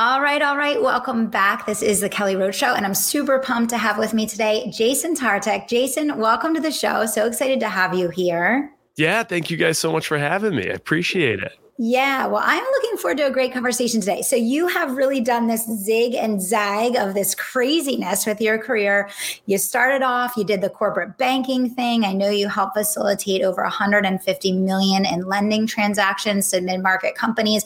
All right, all right. Welcome back. This is the Kelly Roach Show, and I'm super pumped to have with me today Jason Tartick. Jason, welcome to the show. So excited to have you here. Yeah, thank you guys so much for having me. I appreciate it. Yeah, well, I'm looking forward to a great conversation today. So, you have really done this zig and zag of this craziness with your career. You started off, you did the corporate banking thing. I know you helped facilitate over 150 million in lending transactions to mid-market companies.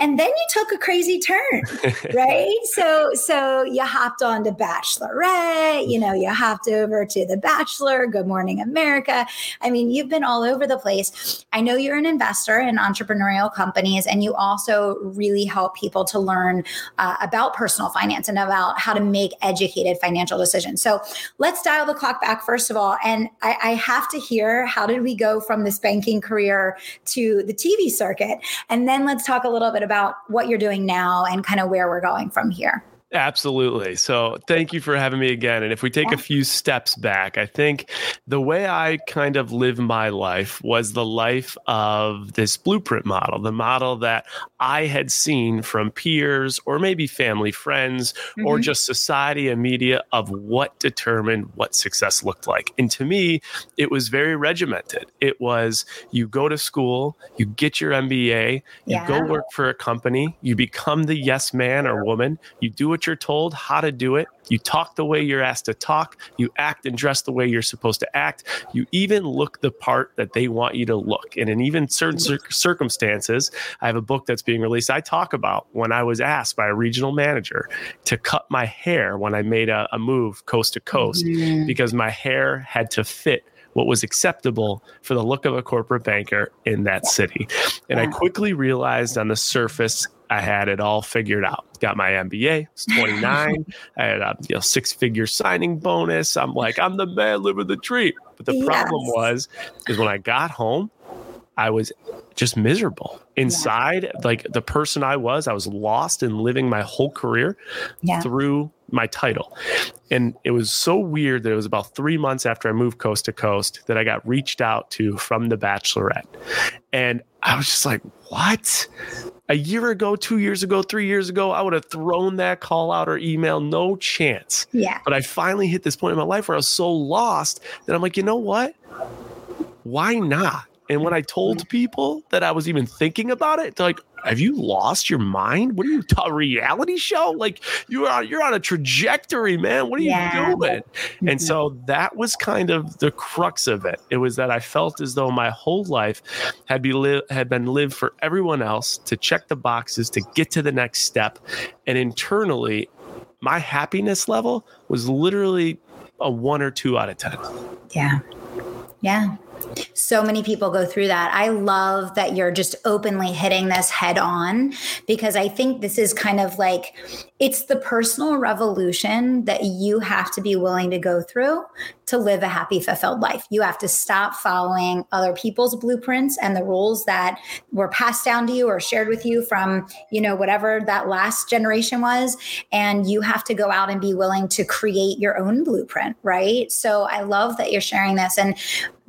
And then you took a crazy turn, right? so, so you hopped on to Bachelorette, you know, you hopped over to The Bachelor, Good Morning America. I mean, you've been all over the place. I know you're an investor and entrepreneurial companies, and you also really help people to learn uh, about personal finance and about how to make educated financial decisions. So let's dial the clock back, first of all. And I, I have to hear how did we go from this banking career to the TV circuit? And then let's talk a little bit about what you're doing now and kind of where we're going from here. Absolutely. So, thank you for having me again. And if we take yeah. a few steps back, I think the way I kind of live my life was the life of this blueprint model, the model that I had seen from peers or maybe family friends mm-hmm. or just society and media of what determined what success looked like. And to me, it was very regimented. It was you go to school, you get your MBA, you yeah. go work for a company, you become the yes man or woman, you do what you're told, how to do it. You talk the way you're asked to talk. You act and dress the way you're supposed to act. You even look the part that they want you to look. And in even certain cir- circumstances, I have a book that's being released. I talk about when I was asked by a regional manager to cut my hair when I made a, a move coast to coast mm-hmm. because my hair had to fit what was acceptable for the look of a corporate banker in that city. And I quickly realized on the surface I had it all figured out. Got my MBA. It's 29. I had a you know, six figure signing bonus. I'm like, I'm the man living the dream. But the yes. problem was, is when I got home, I was just miserable inside. Yeah. Like the person I was, I was lost in living my whole career yeah. through my title. And it was so weird that it was about three months after I moved coast to coast that I got reached out to from The Bachelorette. And I was just like, what? A year ago, two years ago, three years ago, I would have thrown that call out or email, no chance. Yeah. But I finally hit this point in my life where I was so lost that I'm like, you know what? Why not? And when I told people that I was even thinking about it, they're like, have you lost your mind? What are you a reality show? Like you're on you're on a trajectory, man. What are yeah. you doing? And mm-hmm. so that was kind of the crux of it. It was that I felt as though my whole life had be li- had been lived for everyone else to check the boxes to get to the next step. And internally, my happiness level was literally a one or two out of ten. Yeah. Yeah. So many people go through that. I love that you're just openly hitting this head on because I think this is kind of like it's the personal revolution that you have to be willing to go through to live a happy, fulfilled life. You have to stop following other people's blueprints and the rules that were passed down to you or shared with you from, you know, whatever that last generation was. And you have to go out and be willing to create your own blueprint, right? So I love that you're sharing this. And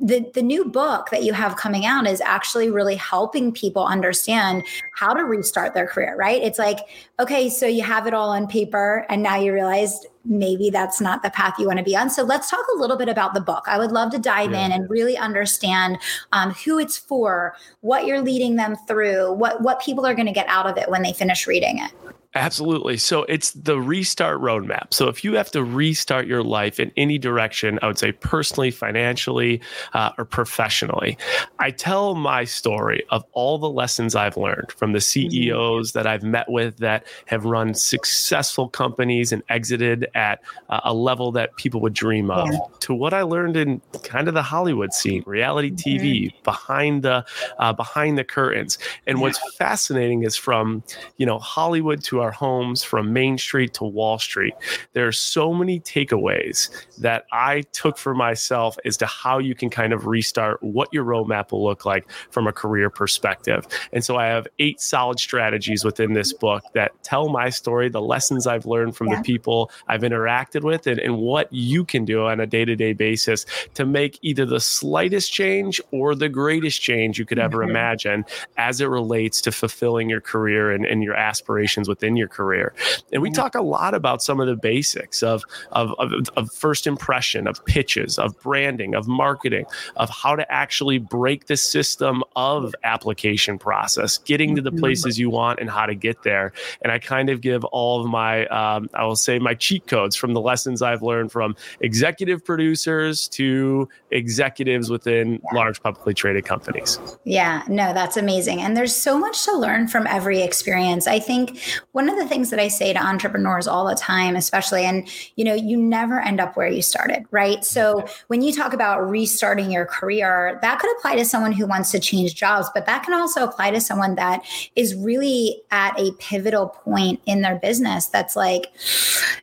the, the new book that you have coming out is actually really helping people understand how to restart their career, right? It's like, okay, so you have it all on paper and now you realize maybe that's not the path you want to be on. So let's talk a little bit about the book. I would love to dive yeah. in and really understand um, who it's for, what you're leading them through, what what people are going to get out of it when they finish reading it. Absolutely. So it's the restart roadmap. So if you have to restart your life in any direction, I would say personally, financially, uh, or professionally, I tell my story of all the lessons I've learned from the mm-hmm. CEOs that I've met with that have run successful companies and exited at uh, a level that people would dream of, yeah. to what I learned in kind of the Hollywood scene, reality mm-hmm. TV, behind the uh, behind the curtains. And what's fascinating is from you know Hollywood to our homes from Main Street to Wall Street. There are so many takeaways that I took for myself as to how you can kind of restart what your roadmap will look like from a career perspective. And so I have eight solid strategies within this book that tell my story, the lessons I've learned from yeah. the people I've interacted with, and, and what you can do on a day to day basis to make either the slightest change or the greatest change you could ever mm-hmm. imagine as it relates to fulfilling your career and, and your aspirations within your career. And we talk a lot about some of the basics of, of, of, of first impression, of pitches, of branding, of marketing, of how to actually break the system of application process, getting to the mm-hmm. places you want and how to get there. And I kind of give all of my, um, I will say, my cheat codes from the lessons I've learned from executive producers to executives within large publicly traded companies. Yeah, no, that's amazing. And there's so much to learn from every experience. I think one of the things that I say to entrepreneurs all the time, especially, and you know, you never end up where you started, right? So when you talk about restarting your career, that could apply to someone who wants to change jobs, but that can also apply to someone that is really at a pivotal point in their business that's like,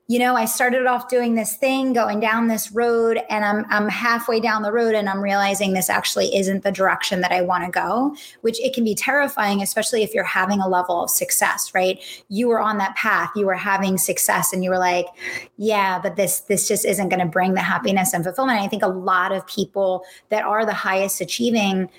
you know, I started off doing this thing, going down this road, and I'm I'm halfway down the road and I'm realizing this actually isn't the direction that I want to go, which it can be terrifying, especially if you're having a level of success, right? You were on that path, you were having success, and you were like, yeah, but this this just isn't going to bring the happiness and fulfillment. I think a lot of people that are the highest achieving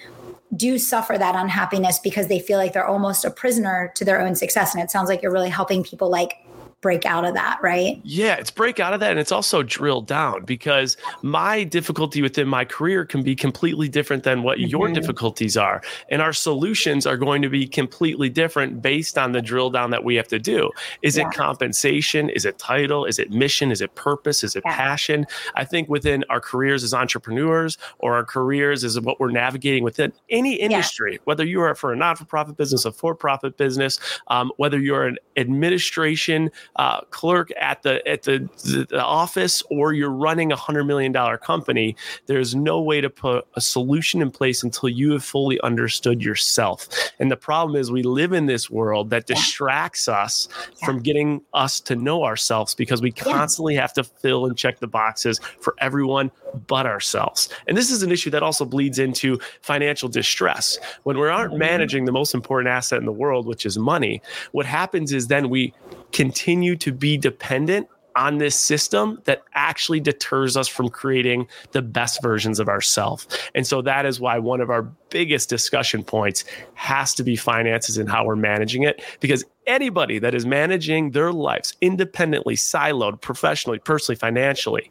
do suffer that unhappiness because they feel like they're almost a prisoner to their own success. And it sounds like you're really helping people like break out of that, right? Yeah, it's break out of that. And it's also drill down because my difficulty within my career can be completely different than what mm-hmm. your difficulties are. And our solutions are going to be completely different based on the drill down that we have to do. Is yeah. it compensation? Is it title? Is it mission? Is it purpose? Is it yeah. passion? I think within our careers as entrepreneurs or our careers as what we're navigating within any industry, yeah. whether you are for a not for profit business, a for profit business, um, whether you're an administration, uh, clerk at the at the, the office or you're running a hundred million dollar company, there's no way to put a solution in place until you have fully understood yourself. And the problem is we live in this world that distracts us yeah. from getting us to know ourselves because we constantly yeah. have to fill and check the boxes for everyone but ourselves. And this is an issue that also bleeds into financial distress. When we aren't mm-hmm. managing the most important asset in the world, which is money, what happens is then we continue to be dependent on this system that actually deters us from creating the best versions of ourselves. And so that is why one of our biggest discussion points has to be finances and how we're managing it because anybody that is managing their lives independently, siloed, professionally, personally, financially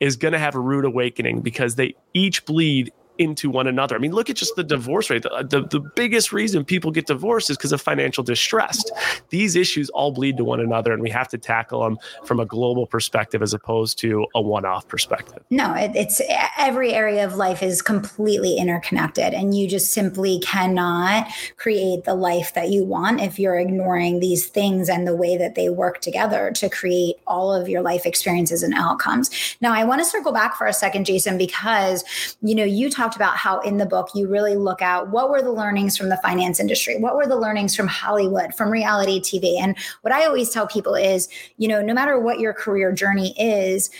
is going to have a rude awakening because they each bleed into one another. I mean, look at just the divorce rate. The, the, the biggest reason people get divorced is because of financial distress. These issues all bleed to one another, and we have to tackle them from a global perspective as opposed to a one off perspective. No, it, it's every area of life is completely interconnected, and you just simply cannot create the life that you want if you're ignoring these things and the way that they work together to create all of your life experiences and outcomes. Now, I want to circle back for a second, Jason, because you know, you talk talked about how in the book you really look at what were the learnings from the finance industry, what were the learnings from Hollywood, from reality TV. And what I always tell people is, you know, no matter what your career journey is,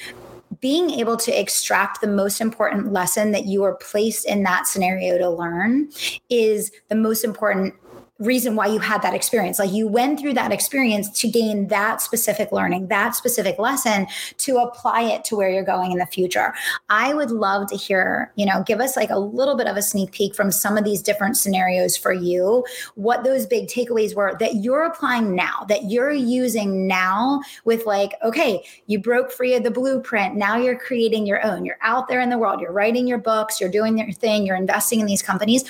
being able to extract the most important lesson that you are placed in that scenario to learn is the most important reason why you had that experience. Like you went through that experience to gain that specific learning, that specific lesson to apply it to where you're going in the future. I would love to hear, you know, give us like a little bit of a sneak peek from some of these different scenarios for you, what those big takeaways were that you're applying now, that you're using now with like, okay, you broke free of the blueprint. Now you're creating your own. You're out there in the world, you're writing your books, you're doing your thing, you're investing in these companies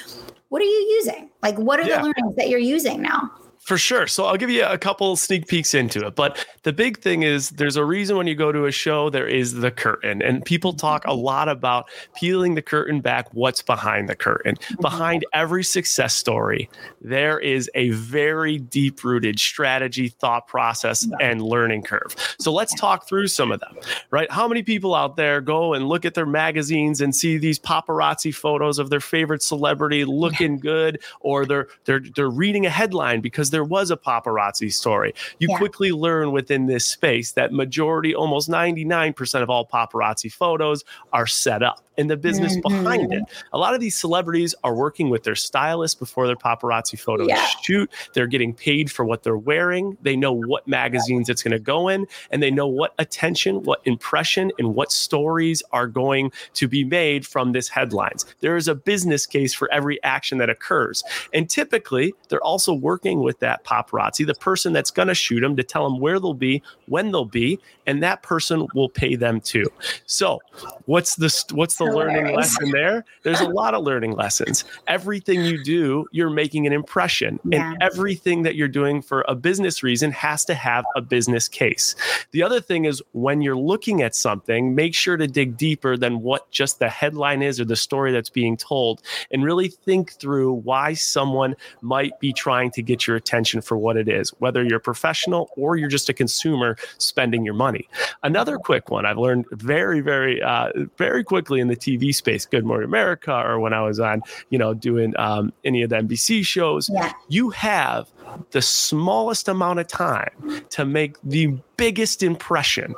what are you using? Like, what are yeah. the learnings that you're using now? For sure. So I'll give you a couple sneak peeks into it. But the big thing is there's a reason when you go to a show, there is the curtain. And people talk a lot about peeling the curtain back, what's behind the curtain. Mm-hmm. Behind every success story, there is a very deep rooted strategy, thought process, and learning curve. So let's talk through some of them, right? How many people out there go and look at their magazines and see these paparazzi photos of their favorite celebrity looking good, or they're they're they're reading a headline because there was a paparazzi story. You Yeah. quickly learn within this space that majority, almost 99% of all paparazzi photos are set up and the business behind it. Mm-hmm. A lot of these celebrities are working with their stylist before their paparazzi photos Yeah. shoot. They're getting paid for what they're wearing. They know what magazines it's going to go in, and they know what attention, what impression, and what stories are going to be made from this headlines. There is a business case for every action that occurs. And typically, they're also working with that paparazzi, the person that's going to shoot them, to tell them where they'll be, when they'll be, and that person will pay them too. So, what's the what's the learning Hilarious. lesson there? There's a lot of learning lessons. Everything you do, you're making an impression, Yeah. and everything that you're doing for a business reason has to have a business case. The other thing is when you're looking at something, make sure to dig deeper than what just the headline is or the story that's being told, and really think through why someone might be trying to get your attention for what it is, whether you're a professional or you're just a consumer spending your money. Another quick one I've learned very, very, uh, very quickly in the TV space, Good Morning America, or when I was on, you know, doing um, any of the NBC shows, Yeah. you have the smallest amount of time to make the biggest impression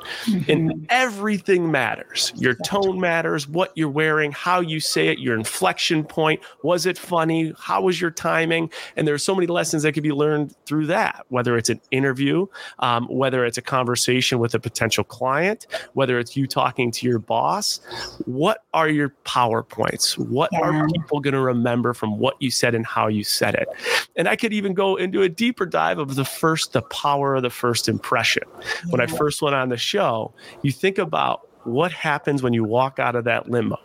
and everything matters. Your tone matters what you're wearing how you say it your inflection point was it funny how was your timing? And there are so many lessons that could be learned through that whether it's an interview um, whether it's a conversation with a potential client whether it's you talking to your boss. What are your powerpoints? What Yeah. are people going to remember from what you said and how you said it? And i could even go into a deeper dive of the first the power of the first impression when I first went on the show, you think about what happens when you walk out of that limo.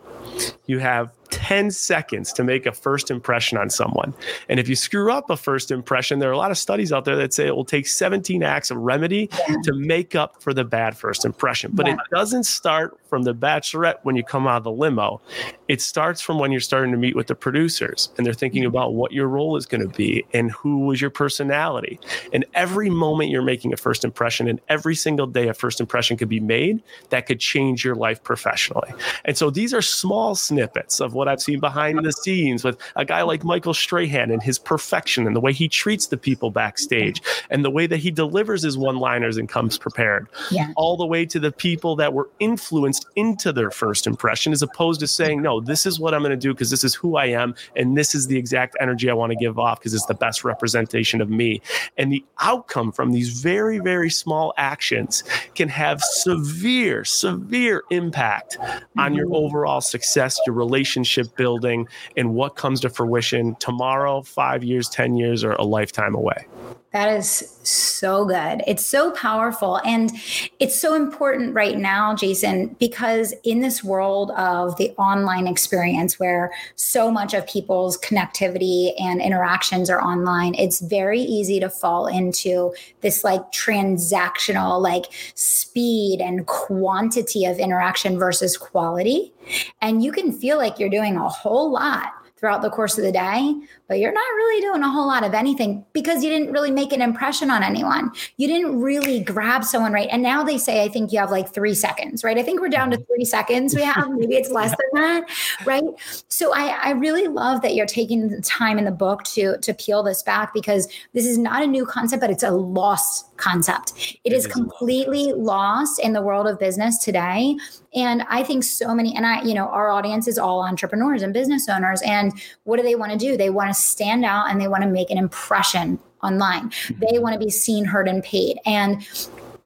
You have 10 seconds to make a first impression on someone. And if you screw up a first impression, there are a lot of studies out there that say it will take 17 acts of remedy to make up for the bad first impression. But Yeah. it doesn't start from the bachelorette when you come out of the limo. It starts from when you're starting to meet with the producers and they're thinking mm-hmm. about what your role is going to be and who was your personality. And every moment you're making a first impression and every single day a first impression could be made that could change your life professionally. And so these are small snippets of what I've seen behind the scenes with a guy like Michael Strahan and his perfection and the way he treats the people backstage and the way that he delivers his one liners and comes prepared Yeah. all the way to the people that were influenced into their first impression, as opposed to saying, no, this is what I'm going to do because this is who I am. And this is the exact energy I want to give off because it's the best representation of me. And the outcome from these very, very small actions can have severe, severe impact on your mm-hmm. overall success, your relationship building, and what comes to fruition tomorrow, five years, 10 years, or a lifetime away. That is so good. It's so powerful. And it's so important right now, Jason, because in this world of the online experience where so much of people's connectivity and interactions are online, it's very easy to fall into this like transactional, like speed and quantity of interaction versus quality. And you can feel like you're doing a whole lot throughout the course of the day, but you're not really doing a whole lot of anything because you didn't really make an impression on anyone. You didn't really grab someone right. And now they say, I think you have like three seconds, right? I think we're down to mm-hmm. three seconds we have. Maybe it's less than that, right? So I, I really love that you're taking the time in the book to to peel this back because this is not a new concept, but it's a lost concept. It is is completely lost in the world of business today. And I think so many, and I, you know, our audience is all entrepreneurs and business owners. And what do they want to do? They want to stand out and they want to make an impression online. Mm-hmm. They want to be seen, heard, and paid. And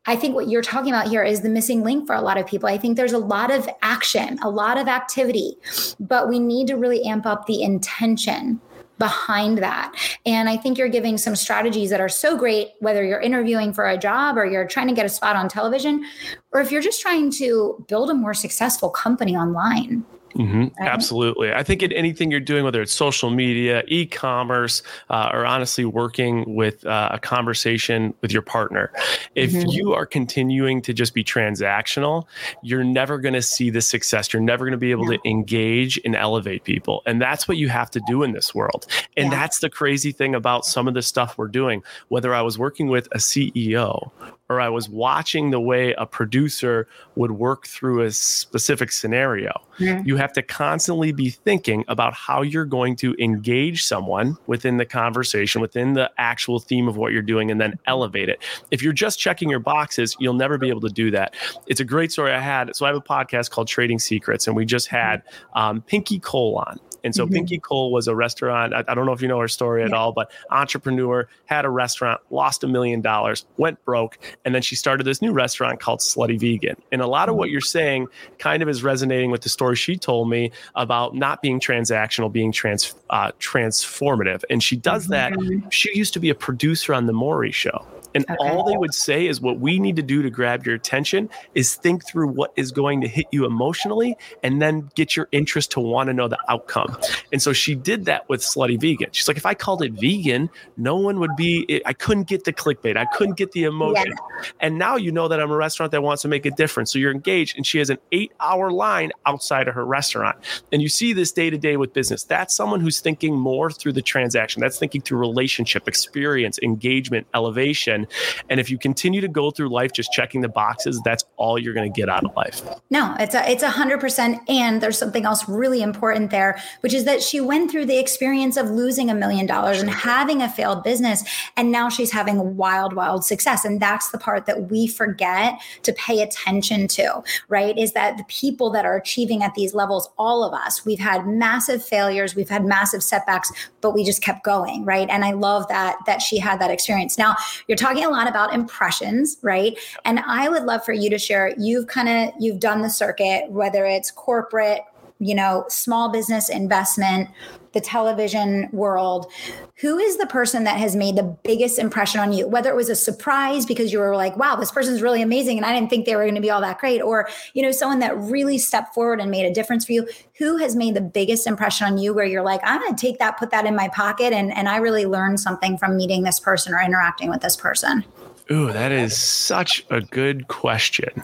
I think what you're talking about here is the missing link for a lot of people. I think there's a lot of action, a lot of activity, but we need to really amp up the intention behind that. And I think you're giving some strategies that are so great, whether you're interviewing for a job or you're trying to get a spot on television, or if you're just trying to build a more successful company online. Mm-hmm. Right? Absolutely. I think in anything you're doing, whether it's social media, e commerce, uh, or honestly working with uh, a conversation with your partner, if Mhm. you are continuing to just be transactional, you're never going to see the success. You're never going to be able Yeah. to engage and elevate people. And that's what you have to do in this world. And Yeah. that's the crazy thing about some of the stuff we're doing. Whether I was working with a CEO or I was watching the way a producer would work through a specific scenario. Mm-hmm. You have to constantly be thinking about how you're going to engage someone within the conversation, within the actual theme of what you're doing, and then elevate it. If you're just checking your boxes, you'll never be able to do that. It's a great story I had. So I have a podcast called Trading Secrets, and we just had um, Pinky Cole on. And so mm-hmm. Pinky Cole was a restaurant. I, I, don't know if you know her story yeah. at all, but entrepreneur, had a restaurant, lost a million dollars, went broke, and then she started this new restaurant called Slutty Vegan. And a lot of what mm-hmm. you're saying kind of is resonating with the story she told me about not being transactional, being trans uh, transformative. And she does that. Mm-hmm. She used to be a producer on the Maury Show. And okay. all they would say is what we need to do to grab your attention is think through what is going to hit you emotionally and then get your interest to want to know the outcome. And so she did that with Slutty Vegan. She's like, if I called it vegan, no one would be, I couldn't get the clickbait. I couldn't get the emotion. Yeah. And now you know that I'm a restaurant that wants to make a difference. So you're engaged. And she has an eight hour line outside of her restaurant. And you see this day to day with business. That's someone who's thinking more through the transaction. That's thinking through relationship, experience, engagement, elevation and if you continue to go through life just checking the boxes, that's all you're going to get out of life. No, it's a it's a hundred percent. And there's something else really important there, which is that she went through the experience of losing a million dollars and having a failed business, and now she's having wild, wild success. And that's the part that we forget to pay attention to, right? Is that the people that are achieving at these levels, all of us, we've had massive failures, we've had massive setbacks, but we just kept going, right? And I love that that she had that experience. Now you're talking a lot about impressions, right? And I would love for you to share, you've kind of you've done the circuit, whether it's corporate, you know, small business investment, the television world, who is the person that has made the biggest impression on you? Whether it was a surprise because you were like, wow, this person's really amazing and I didn't think they were going to be all that great, or, you know, someone that really stepped forward and made a difference for you. Who has made the biggest impression on you where you're like, I'm going to take that, put that in my pocket, and, and I really learned something from meeting this person or interacting with this person? Ooh, that is such a good question.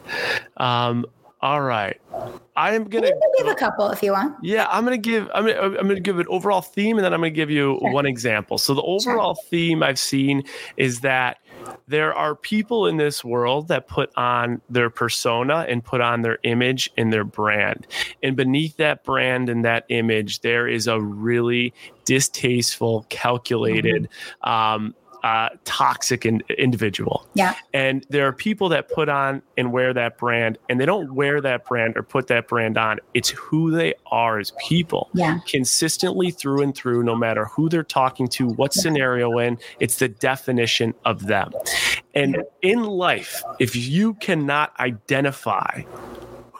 Um, all right. I am gonna give a couple if you want. Yeah, I'm gonna give. I'm gonna, I'm gonna give an overall theme, and then I'm gonna give you sure. one example. So the overall sure. theme I've seen is that there are people in this world that put on their persona and put on their image and their brand, and beneath that brand and that image, there is a really distasteful, calculated, mm-hmm. um, uh, toxic in, individual. Yeah. And there are people that put on and wear that brand, and they don't wear that brand or put that brand on. It's who they are as people. Yeah. Consistently through and through, no matter who they're talking to, what yeah. scenario in, it's the definition of them. And in life, if you cannot identify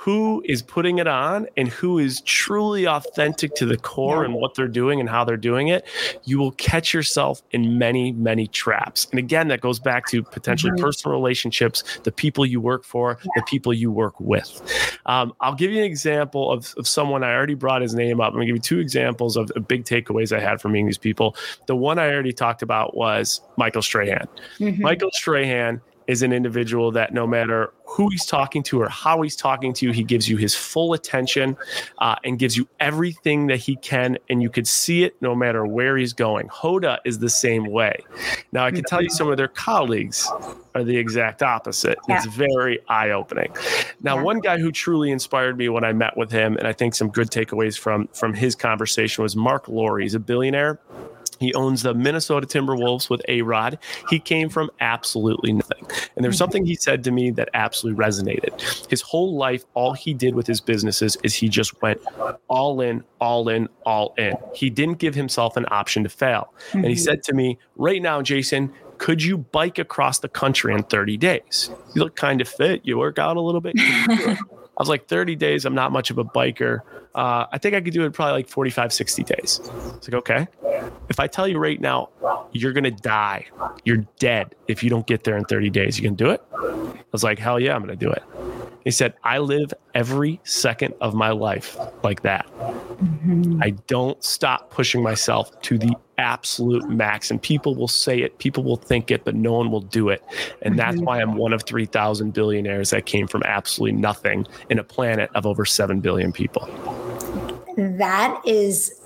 who is putting it on and who is truly authentic to the core and what they're doing and how they're doing it, you will catch yourself in many, many traps. And again, that goes back to potentially mm-hmm. personal relationships, the people you work for, yeah. the people you work with. Um, I'll give you an example of, of someone I already brought his name up. I'm going to give you two examples of, of, big takeaways I had from meeting these people. The one I already talked about was Michael Strahan. Mm-hmm. Michael Strahan is an individual that no matter who he's talking to or how he's talking to you, he gives you his full attention uh, and gives you everything that he can. And you could see it no matter where he's going. Hoda is the same way. Now, I can tell you some of their colleagues are the exact opposite. Yeah. It's very eye opening. Now, yeah. one guy who truly inspired me when I met with him, and I think some good takeaways from, from his conversation was Mark Lore. He's a billionaire he owns the Minnesota Timberwolves with A Rod. He came from absolutely nothing. And there's something he said to me that absolutely resonated. His whole life, all he did with his businesses is he just went all in, all in, all in. He didn't give himself an option to fail. Mm-hmm. And he mm-hmm. said to me, Right now, Jason, could you bike across the country in 30 days? You look kind of fit. You work out a little bit. I was like, 30 days, I'm not much of a biker. Uh, I think I could do it probably like 45, 60 days. It's like, okay. If I tell you right now, you're going to die, you're dead if you don't get there in 30 days, you can do it? I was like, hell yeah, I'm going to do it. He said, I live every second of my life like that. Mm-hmm. I don't stop pushing myself to the absolute max. And people will say it, people will think it, but no one will do it. And that's mm-hmm. why I'm one of 3,000 billionaires that came from absolutely nothing in a planet of over 7 billion people. That is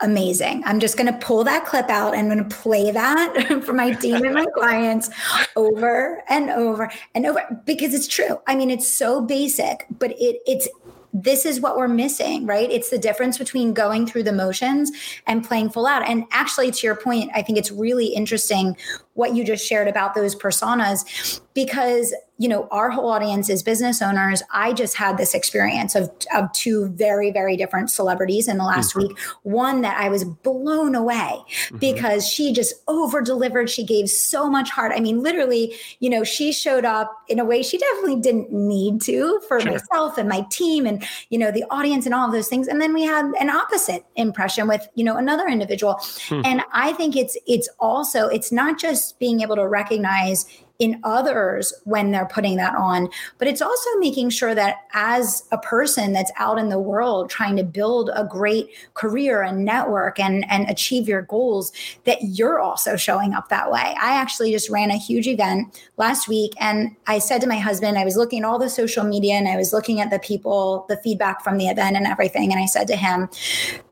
amazing. I'm just going to pull that clip out. and I'm going to play that for my team and my clients over and over and over because it's true. I mean, it's so basic, but it it's this is what we're missing, right? It's the difference between going through the motions and playing full out. And actually, to your point, I think it's really interesting what you just shared about those personas because you know our whole audience is business owners i just had this experience of, of two very very different celebrities in the last mm-hmm. week one that i was blown away mm-hmm. because she just over delivered she gave so much heart i mean literally you know she showed up in a way she definitely didn't need to for sure. myself and my team and you know the audience and all of those things and then we had an opposite impression with you know another individual hmm. and i think it's it's also it's not just being able to recognize in others when they're putting that on. But it's also making sure that as a person that's out in the world trying to build a great career and network and, and achieve your goals, that you're also showing up that way. I actually just ran a huge event last week and I said to my husband, I was looking at all the social media and I was looking at the people, the feedback from the event and everything. And I said to him,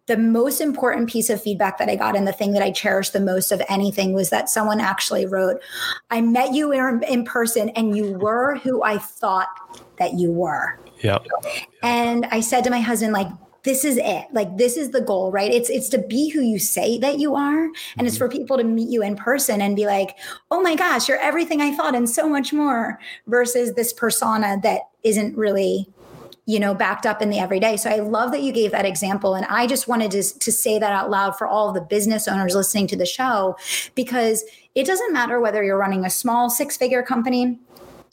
the most important piece of feedback that I got and the thing that I cherished the most of anything was that someone actually wrote, I met you in, in person and you were who I thought that you were. Yep. And I said to my husband, like, this is it like this is the goal right it's it's to be who you say that you are and mm-hmm. it's for people to meet you in person and be like oh my gosh you're everything i thought and so much more versus this persona that isn't really you know, backed up in the everyday. So I love that you gave that example. And I just wanted to, to say that out loud for all the business owners listening to the show, because it doesn't matter whether you're running a small six figure company,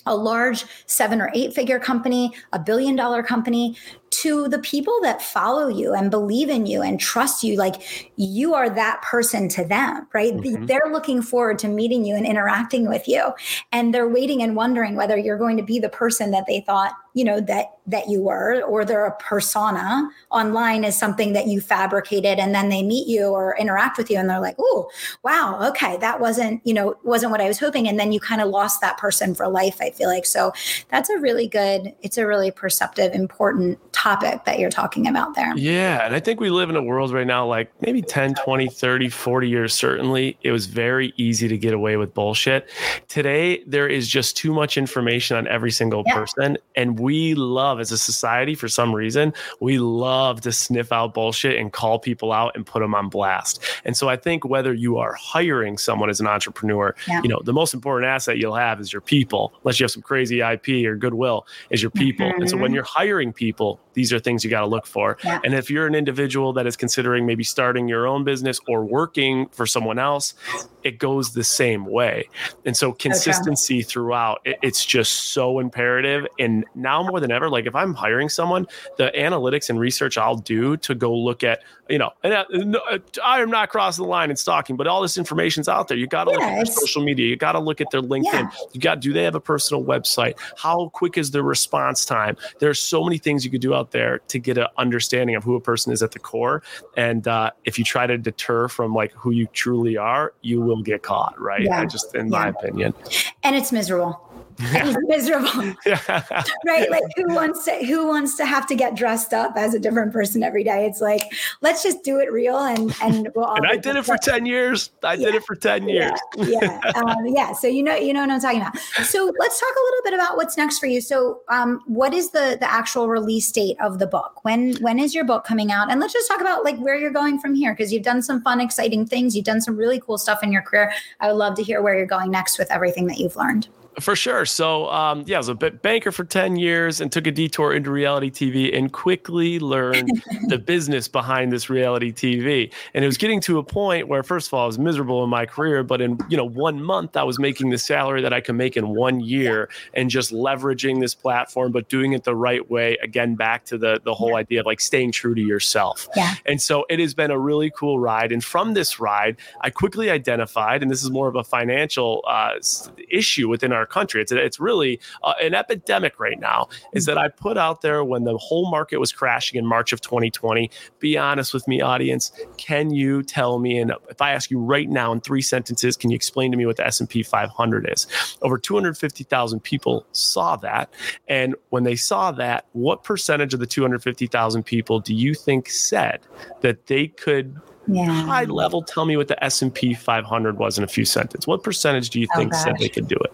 a large seven or eight figure company, a billion dollar company, to the people that follow you and believe in you and trust you like you are that person to them right mm-hmm. they're looking forward to meeting you and interacting with you and they're waiting and wondering whether you're going to be the person that they thought you know that that you were or they're a persona online is something that you fabricated and then they meet you or interact with you and they're like oh wow okay that wasn't you know wasn't what i was hoping and then you kind of lost that person for life i feel like so that's a really good it's a really perceptive important topic that you're talking about there. Yeah. And I think we live in a world right now, like maybe 10, 20, 30, 40 years, certainly, it was very easy to get away with bullshit. Today, there is just too much information on every single yeah. person. And we love, as a society, for some reason, we love to sniff out bullshit and call people out and put them on blast. And so I think whether you are hiring someone as an entrepreneur, yeah. you know, the most important asset you'll have is your people, unless you have some crazy IP or goodwill, is your people. Mm-hmm. And so when mm-hmm. you're hiring people, these are things you got to look for. Yeah. And if you're an individual that is considering maybe starting your own business or working for someone else, it goes the same way. And so consistency okay. throughout, it, it's just so imperative. And now more than ever, like if I'm hiring someone, the analytics and research I'll do to go look at, you know, and uh, uh I am not crossing the line and stalking, but all this information's out there. You got to look at their social media. You got to look at their LinkedIn. Yeah. You got, do they have a personal website? How quick is their response time? There's so many things you could do out there to get an understanding of who a person is at the core. And uh, if you try to deter from like who you truly are, you will get caught, right? Yeah. I just, in yeah. my opinion. And it's miserable. Yeah. miserable. Yeah. right? Like who wants to who wants to have to get dressed up as a different person every day? It's like, let's just do it real and and we'll And I did it for 10 years. I yeah. did it for 10 years. Yeah. Yeah. um, yeah. So you know, you know what I'm talking about. So let's talk a little bit about what's next for you. So um, what is the the actual release date of the book? When when is your book coming out? And let's just talk about like where you're going from here because you've done some fun, exciting things. You've done some really cool stuff in your career. I would love to hear where you're going next with everything that you've learned. For sure. So, um, yeah, I was a banker for 10 years and took a detour into reality TV and quickly learned the business behind this reality TV. And it was getting to a point where, first of all, I was miserable in my career, but in, you know, one month I was making the salary that I could make in one year and just leveraging this platform, but doing it the right way. Again, back to the, the whole yeah. idea of like staying true to yourself. Yeah. And so it has been a really cool ride. And from this ride, I quickly identified, and this is more of a financial uh, issue within our country. It's it's really uh, an epidemic right now. Is that I put out there when the whole market was crashing in March of 2020. Be honest with me, audience. Can you tell me? And if I ask you right now in three sentences, can you explain to me what the S&P 500 is? Over 250,000 people saw that, and when they saw that, what percentage of the 250,000 people do you think said that they could yeah. high level, tell me what the S and P 500 was in a few sentences. What percentage do you oh, think gosh. said they could do it?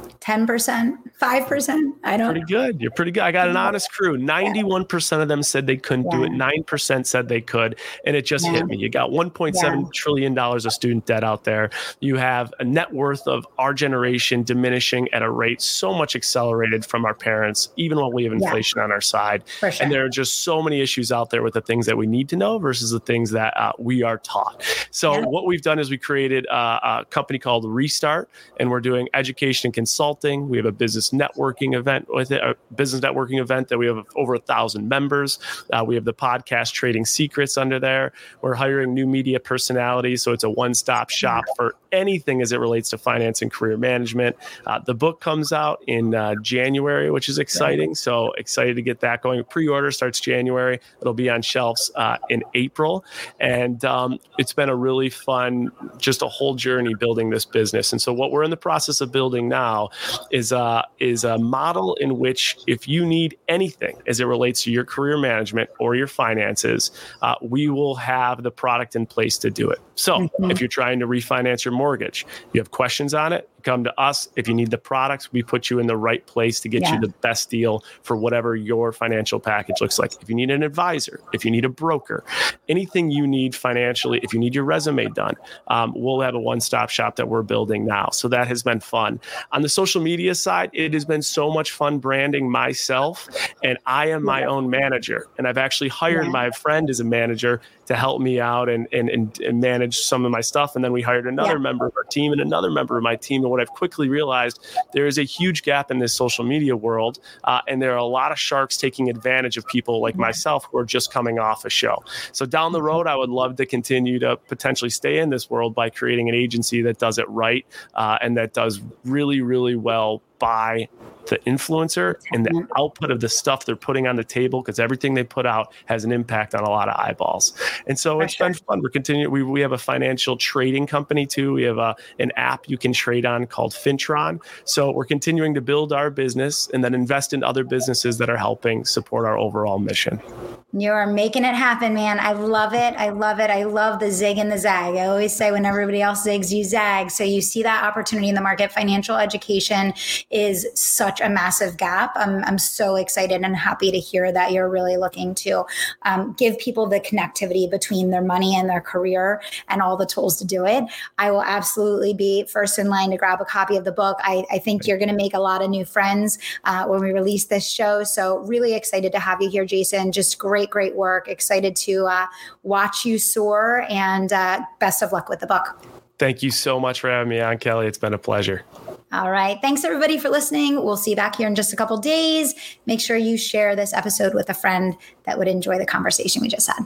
10%, 5%. I don't Pretty good. You're pretty good. I got an honest crew. 91% of them said they couldn't yeah. do it. 9% said they could. And it just yeah. hit me. You got one point seven yeah. trillion dollars of student debt out there. You have a net worth of our generation diminishing at a rate so much accelerated from our parents, even while we have inflation on our side. Sure. And there are just so many issues out there with the things that we need to know versus the things that uh, we are taught. So what we've done is we created a, a company called Restart, and we're doing education and consulting consulting. We have a business networking event with it, a business networking event that we have over a thousand members. Uh, we have the podcast Trading Secrets under there. We're hiring new media personalities, so it's a one-stop shop for anything as it relates to finance and career management. Uh, the book comes out in uh, January, which is exciting. So excited to get that going. Pre-order starts January. It'll be on shelves uh, in April, and um, it's been a really fun, just a whole journey building this business. And so what we're in the process of building now is a is a model in which if you need anything as it relates to your career management or your finances, uh, we will have the product in place to do it. So mm-hmm. if you're trying to refinance your mortgage, you have questions on it, come to us. If you need the products, we put you in the right place to get yeah. you the best deal for whatever your financial package looks like. If you need an advisor, if you need a broker, anything you need financially, if you need your resume done, um, we'll have a one stop shop that we're building now. So that has been fun. On the social media side, it has been so much fun branding myself, and I am my own manager. And I've actually hired yeah. my friend as a manager to help me out and, and, and, and manage some of my stuff. And then we hired another yeah. member of our team and another member of my team And what I've quickly realized there is a huge gap in this social media world, uh, and there are a lot of sharks taking advantage of people like myself who are just coming off a show. So down the mm-hmm. road, I would love to continue to potentially stay in this world by creating an agency that does it right uh, and that does really, really well by the influencer and the output of the stuff they're putting on the table because everything they put out has an impact on a lot of eyeballs. And so For it's sure. been fun. We're continuing. We, we have a financial trading company too. We have a, an app you can trade on called Fintron. So we're continuing to build our business and then invest in other businesses that are helping support our overall mission. You are making it happen, man. I love it. I love it. I love the zig and the zag. I always say when everybody else zigs, you zag. So you see that opportunity in the market. Financial education is such a massive gap. I'm, I'm so excited and happy to hear that you're really looking to um, give people the connectivity between their money and their career and all the tools to do it. I will absolutely be first in line to grab a copy of the book. I, I think you're going to make a lot of new friends uh, when we release this show. So really excited to have you here, Jason. Just great great, work. Excited to uh, watch you soar and uh, best of luck with the book. Thank you so much for having me on, Kelly. It's been a pleasure. All right. Thanks, everybody, for listening. We'll see you back here in just a couple days. Make sure you share this episode with a friend that would enjoy the conversation we just had.